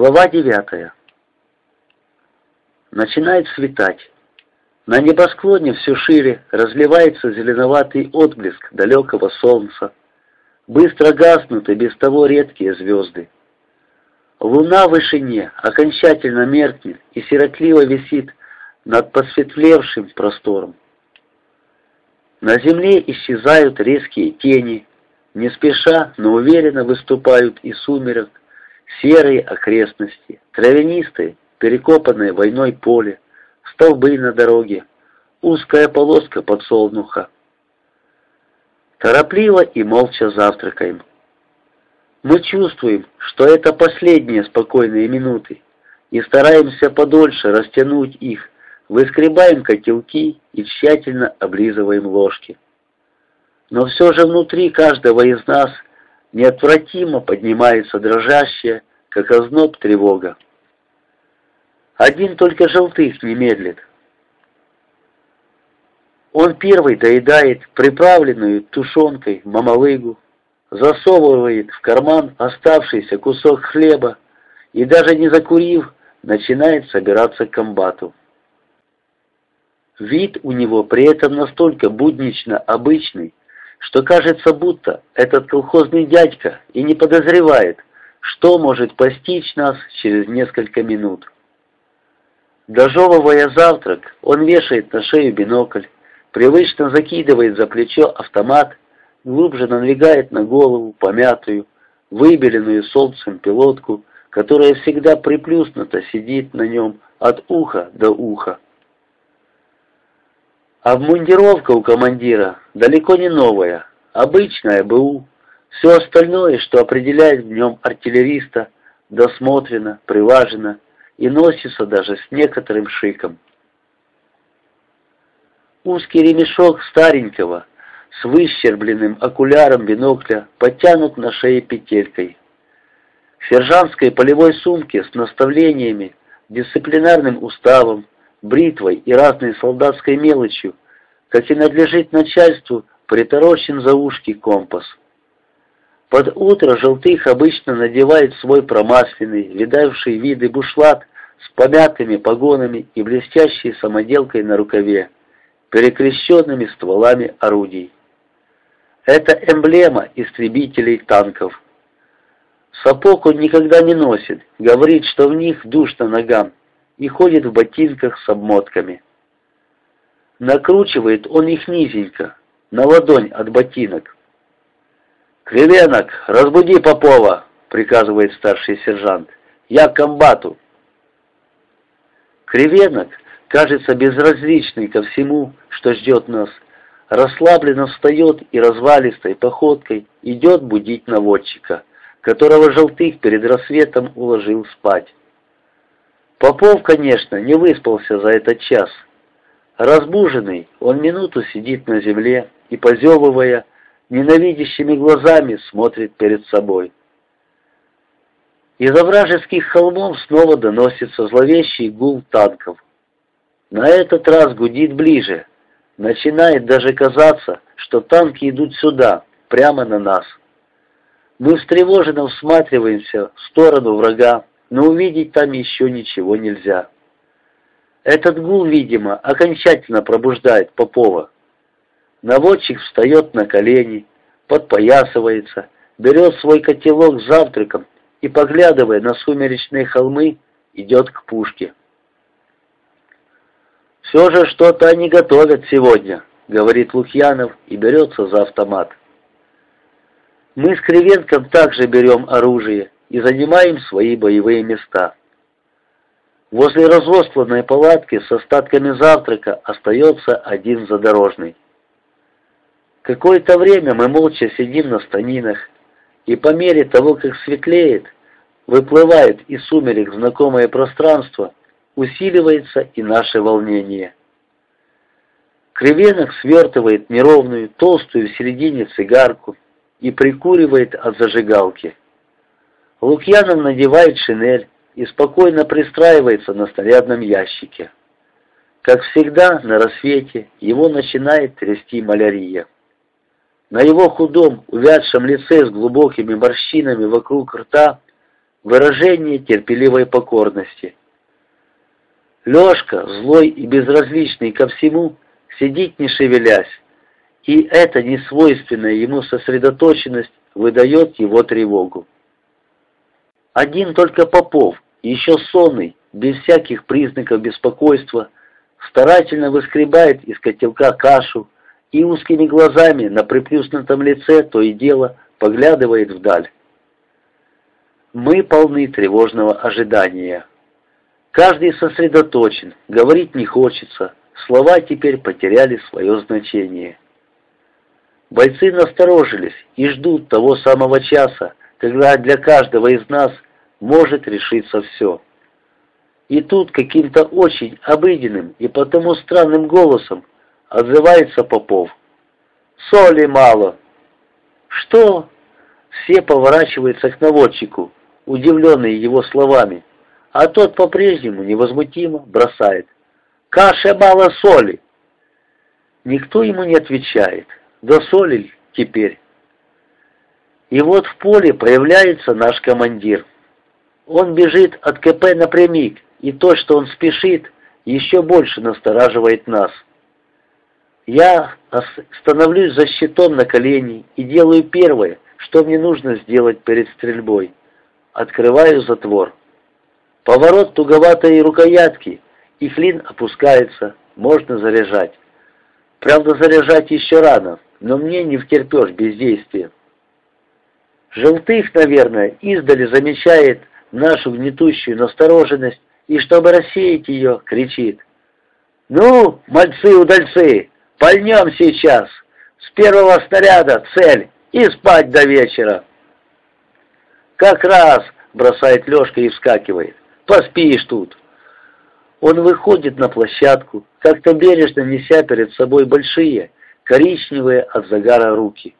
Глава девятая. Начинает светать. На небосклоне все шире разливается зеленоватый отблеск далекого солнца. Быстро гаснут и без того редкие звезды. Луна в вышине окончательно меркнет и сиротливо висит над посветлевшим простором. На земле исчезают резкие тени, не спеша, но уверенно выступают из сумерек серые окрестности, травянистые, перекопанное войной поле, столбы на дороге, узкая полоска подсолнуха. Торопливо и молча завтракаем. Мы чувствуем, что это последние спокойные минуты, и стараемся подольше растянуть их, выскребаем котелки и тщательно облизываем ложки. Но все же внутри каждого из нас неотвратимо поднимается дрожащая, как озноб тревога. Один только желтых не медлит. Он первый доедает приправленную тушенкой мамалыгу, засовывает в карман оставшийся кусок хлеба и даже не закурив, начинает собираться к комбату. Вид у него при этом настолько буднично обычный, что кажется, будто этот колхозный дядька и не подозревает, что может постичь нас через несколько минут. Дожевывая завтрак, он вешает на шею бинокль, привычно закидывает за плечо автомат, глубже надвигает на голову помятую, выбеленную солнцем пилотку, которая всегда приплюснуто сидит на нем от уха до уха. Обмундировка у командира далеко не новая, обычная БУ. Все остальное, что определяет в нем артиллериста, досмотрено, прилажено и носится даже с некоторым шиком. Узкий ремешок старенького с выщербленным окуляром бинокля подтянут на шее петелькой. В сержантской полевой сумке с наставлениями, дисциплинарным уставом, бритвой и разной солдатской мелочью, как и надлежит начальству, приторочен за ушки компас. Под утро желтых обычно надевает свой промасленный, видавший виды бушлат с помятыми погонами и блестящей самоделкой на рукаве, перекрещенными стволами орудий. Это эмблема истребителей танков. Сапог он никогда не носит, говорит, что в них душно ногам, и ходит в ботинках с обмотками. Накручивает он их низенько, на ладонь от ботинок. «Кривенок, разбуди Попова!» — приказывает старший сержант. «Я к комбату!» Кривенок, кажется безразличный ко всему, что ждет нас, расслабленно встает и развалистой походкой идет будить наводчика, которого Желтых перед рассветом уложил спать. Попов, конечно, не выспался за этот час. Разбуженный, он минуту сидит на земле и, позевывая, ненавидящими глазами смотрит перед собой. Из-за вражеских холмов снова доносится зловещий гул танков. На этот раз гудит ближе. Начинает даже казаться, что танки идут сюда, прямо на нас. Мы встревоженно всматриваемся в сторону врага, но увидеть там еще ничего нельзя. Этот гул, видимо, окончательно пробуждает Попова. Наводчик встает на колени, подпоясывается, берет свой котелок с завтраком и, поглядывая на сумеречные холмы, идет к пушке. «Все же что-то они готовят сегодня», — говорит Лукьянов и берется за автомат. Мы с Кривенком также берем оружие и занимаем свои боевые места. Возле разостланной палатки с остатками завтрака остается один задорожный. Какое-то время мы молча сидим на станинах, и по мере того, как светлеет, выплывает из сумерек знакомое пространство, усиливается и наше волнение. Кривенок свертывает неровную, толстую в середине цигарку и прикуривает от зажигалки. Лукьянов надевает шинель и спокойно пристраивается на снарядном ящике. Как всегда, на рассвете его начинает трясти малярия. На его худом, увядшем лице с глубокими морщинами вокруг рта выражение терпеливой покорности. Лёшка, злой и безразличный ко всему, сидит не шевелясь, и эта несвойственная ему сосредоточенность выдает его тревогу. Один только Попов, еще сонный, без всяких признаков беспокойства, старательно выскребает из котелка кашу и узкими глазами на приплюснутом лице то и дело поглядывает вдаль. Мы полны тревожного ожидания. Каждый сосредоточен, говорить не хочется, слова теперь потеряли свое значение. Бойцы насторожились и ждут того самого часа, когда для каждого из нас может решиться все. И тут каким-то очень обыденным и потому странным голосом отзывается Попов. «Соли мало!» «Что?» Все поворачиваются к наводчику, удивленные его словами, а тот по-прежнему невозмутимо бросает. «Каше мало соли!» Никто ему не отвечает. Да соли теперь. И вот в поле проявляется наш командир. Он бежит от КП напрямик, и то, что он спешит, еще больше настораживает нас. Я становлюсь за щитом на колени и делаю первое, что мне нужно сделать перед стрельбой. Открываю затвор. Поворот туговатой рукоятки, и клин опускается, можно заряжать. Правда, заряжать еще рано, но мне не втерпешь бездействие. Желтых, наверное, издали замечает нашу гнетущую настороженность и, чтобы рассеять ее, кричит. «Ну, мальцы-удальцы, пальнем сейчас! С первого снаряда цель и спать до вечера!» «Как раз!» — бросает Лешка и вскакивает. «Поспишь тут!» Он выходит на площадку, как-то бережно неся перед собой большие, коричневые от загара руки.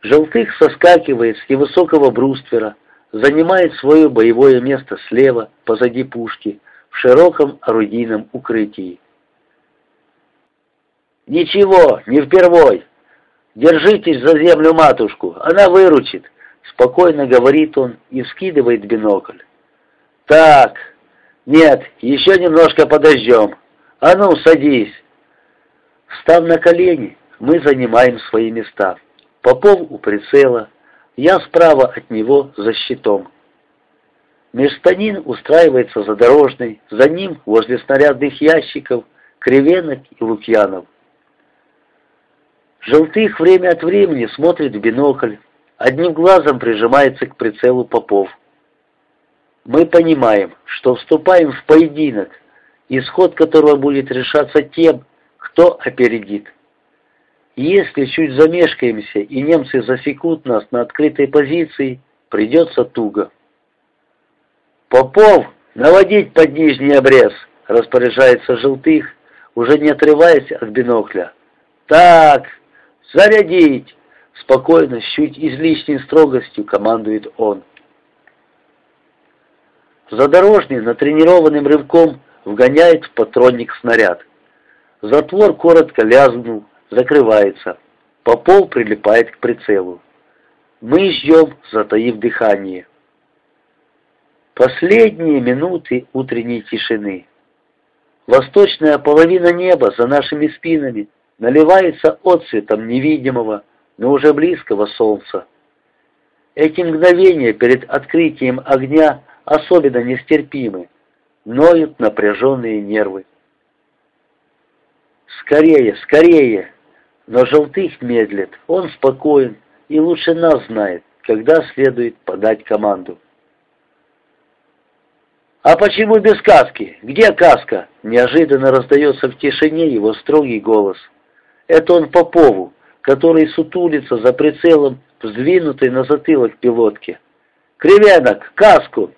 Желтых соскакивает с невысокого бруствера, занимает свое боевое место слева, позади пушки, в широком орудийном укрытии. «Ничего, не впервой. Держитесь за землю матушку, она выручит», — спокойно говорит он и вскидывает бинокль. «Так, нет, еще немножко подождем. А ну, садись». Встав на колени, мы занимаем свои места. Попов у прицела, я справа от него за щитом. Межстанин устраивается за дорожной, за ним, возле снарядных ящиков, Кривенок и Лукьянов. Желтых время от времени смотрит в бинокль, одним глазом прижимается к прицелу Попов. Мы понимаем, что вступаем в поединок, исход которого будет решаться тем, кто опередит. Если чуть замешкаемся и немцы засекут нас на открытой позиции, придется туго. «Попов, наводить под нижний обрез!» — распоряжается Желтых, уже не отрываясь от бинокля. «Так, зарядить!» — спокойно, с чуть излишней строгостью командует он. Задорожный натренированным рывком вгоняет в патронник снаряд. Затвор коротко лязгнул, закрывается. Попол прилипает к прицелу. Мы ждем, затаив дыхание. Последние минуты утренней тишины. Восточная половина неба за нашими спинами наливается отцветом невидимого, но уже близкого солнца. Эти мгновения перед открытием огня особенно нестерпимы, ноют напряженные нервы. «Скорее, скорее!» Но Желтых медлит, он спокоен и лучше нас знает, когда следует подать команду. «А почему без каски? Где каска?» Неожиданно раздается в тишине его строгий голос. Это он Попову, который сутулится за прицелом вздвинутой на затылок пилотки. «Кривенок, каску!»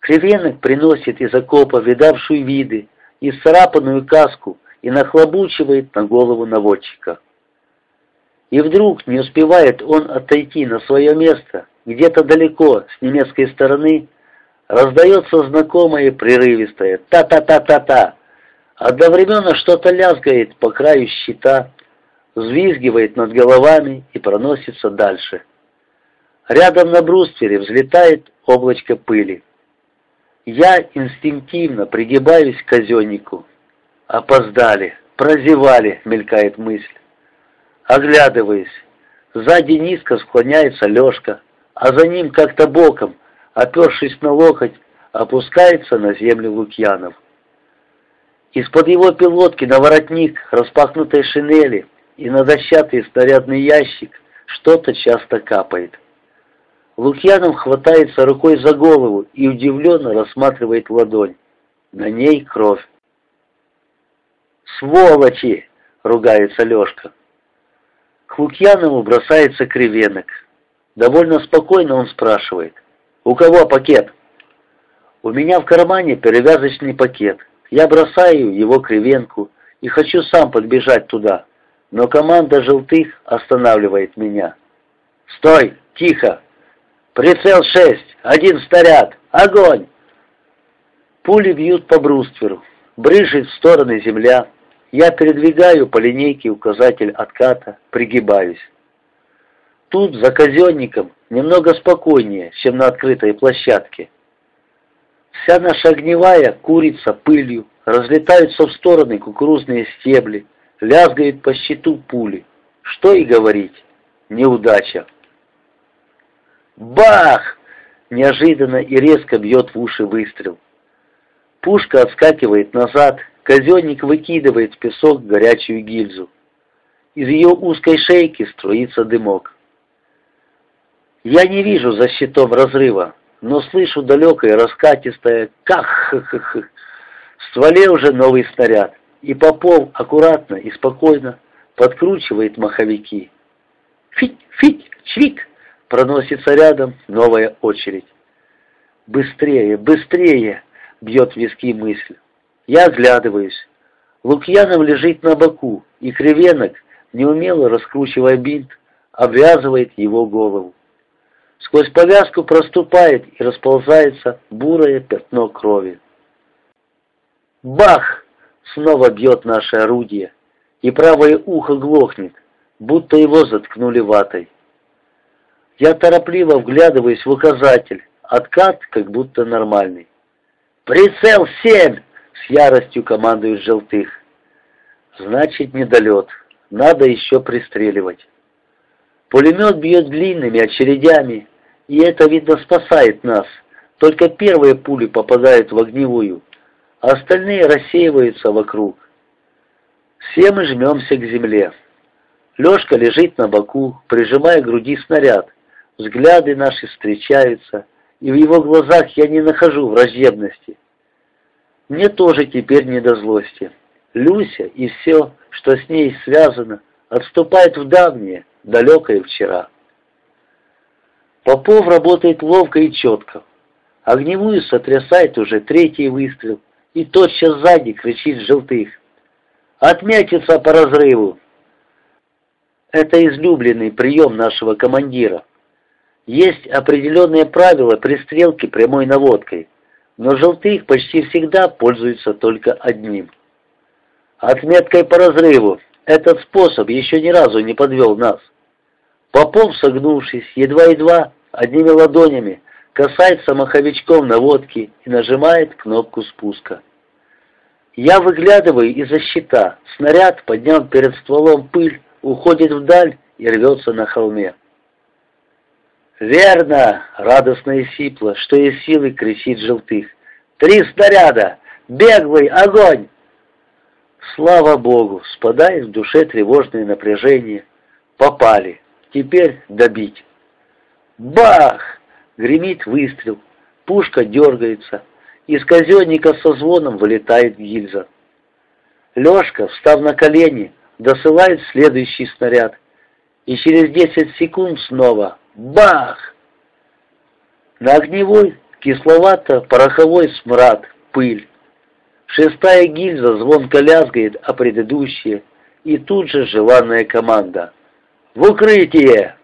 Кривенок приносит из окопа видавшую виды, и исцарапанную каску и нахлобучивает на голову наводчика. И вдруг не успевает он отойти на свое место, где-то далеко, с немецкой стороны, раздается знакомое прерывистое «та-та-та-та-та». Одновременно что-то лязгает по краю щита, взвизгивает над головами и проносится дальше. Рядом на бруствере взлетает облачко пыли. Я инстинктивно пригибаюсь к казеннику. Опоздали, прозевали, мелькает мысль. Оглядываясь, сзади низко склоняется Лешка, а за ним как-то боком, опершись на локоть, опускается на землю Лукьянов. Из-под его пилотки на воротник распахнутой шинели и на дощатый снарядный ящик что-то часто капает. Лукьянов хватается рукой за голову и удивленно рассматривает ладонь. На ней кровь. «Сволочи!» — ругается Лешка. К Лукьянову бросается кривенок. Довольно спокойно он спрашивает. «У кого пакет?» «У меня в кармане перевязочный пакет. Я бросаю его кривенку и хочу сам подбежать туда, но команда желтых останавливает меня. «Стой! Тихо! Прицел шесть! Один снаряд! Огонь!» Пули бьют по брустверу, брыжет в стороны земля. Я передвигаю по линейке указатель отката, пригибаюсь. Тут, за казенником, немного спокойнее, чем на открытой площадке. Вся наша огневая курица пылью, разлетаются в стороны кукурузные стебли, лязгает по щиту пули. Что и говорить, неудача. Бах! Неожиданно и резко бьет в уши выстрел. Пушка отскакивает назад, казенник выкидывает в песок горячую гильзу. Из ее узкой шейки струится дымок. Я не вижу за щитом разрыва, но слышу далекое раскатистое «ках!» В стволе уже новый снаряд, и Попов аккуратно и спокойно подкручивает маховики. «Фить! Фить! Чвик!» проносится рядом новая очередь. «Быстрее! Быстрее!» — бьет виски мысль. Я оглядываюсь. Лукьянов лежит на боку, и кривенок, неумело раскручивая бинт, обвязывает его голову. Сквозь повязку проступает и расползается бурое пятно крови. Бах! Снова бьет наше орудие, и правое ухо глохнет, будто его заткнули ватой. Я торопливо вглядываюсь в указатель, откат как будто нормальный. «Прицел семь!» — с яростью командуют желтых. «Значит, недолет. Надо еще пристреливать». Пулемет бьет длинными очередями, и это, видно, спасает нас. Только первые пули попадают в огневую, а остальные рассеиваются вокруг. Все мы жмемся к земле. Лешка лежит на боку, прижимая к груди снаряд. Взгляды наши встречаются, и в его глазах я не нахожу враждебности. Мне тоже теперь не до злости. Люся и все, что с ней связано, отступает в давнее, далекое вчера. Попов работает ловко и четко. Огневую сотрясает уже третий выстрел, и тотчас сзади кричит желтых. «Отметиться по разрыву!» Это излюбленный прием нашего командира. Есть определенные правила пристрелки прямой наводкой, но желтых почти всегда пользуются только одним. Отметкой по разрыву этот способ еще ни разу не подвел нас. Попов, согнувшись, едва-едва, одними ладонями, касается маховичком наводки и нажимает кнопку спуска. Я выглядываю из-за щита. Снаряд, подняв перед стволом пыль, уходит вдаль и рвется на холме. «Верно!» — радостно и сипло, что из силы кричит желтых. «Три снаряда! Беглый! Огонь!» Слава Богу, спадает в душе тревожное напряжение. Попали. Теперь добить. Бах! Гремит выстрел. Пушка дергается. Из казенника со звоном вылетает гильза. Лешка, встав на колени, досылает следующий снаряд. И через десять секунд снова бах! На огневой кисловато-пороховой смрад, пыль. Шестая гильза звонко лязгает о предыдущие, и тут же желанная команда. «В укрытие!»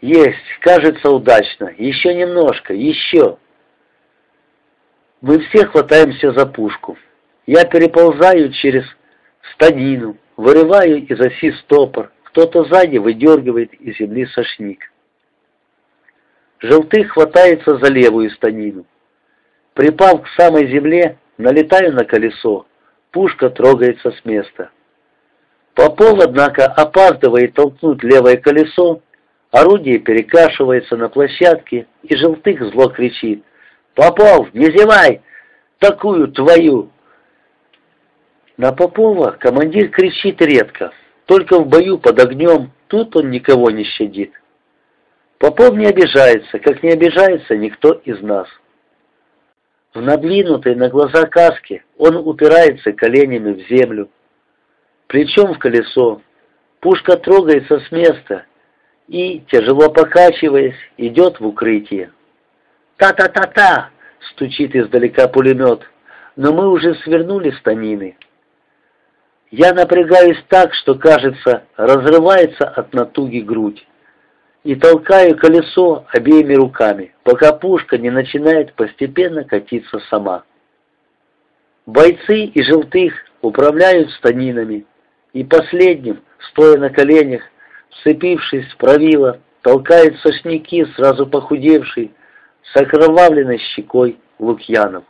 «Есть, кажется, удачно. Еще немножко, еще!» Мы все хватаемся за пушку. Я переползаю через станину, вырываю из оси стопор, кто-то сзади выдергивает из земли сошник. Желтых хватается за левую станину. Припав к самой земле, налетаю на колесо. Пушка трогается с места. Попов, однако, опаздывает толкнуть левое колесо, орудие перекашивается на площадке, и Желтых зло кричит. «Попов, не зевай! Такую твою!» На Попова командир кричит редко, только в бою под огнем, тут он никого не щадит. Попов не обижается, как не обижается никто из нас. В надвинутой на глаза каске он упирается коленями в землю, плечом в колесо. Пушка трогается с места и, тяжело покачиваясь, идет в укрытие. «Та-та-та-та!» — стучит издалека пулемет, но мы уже свернули станины. Я напрягаюсь так, что, кажется, разрывается от натуги грудь и толкаю колесо обеими руками, пока пушка не начинает постепенно катиться сама. Бойцы и желтых управляют станинами, и последним, стоя на коленях, вцепившись в правило, толкает сошники, сразу похудевший, с окровавленной щекой Лукьянов.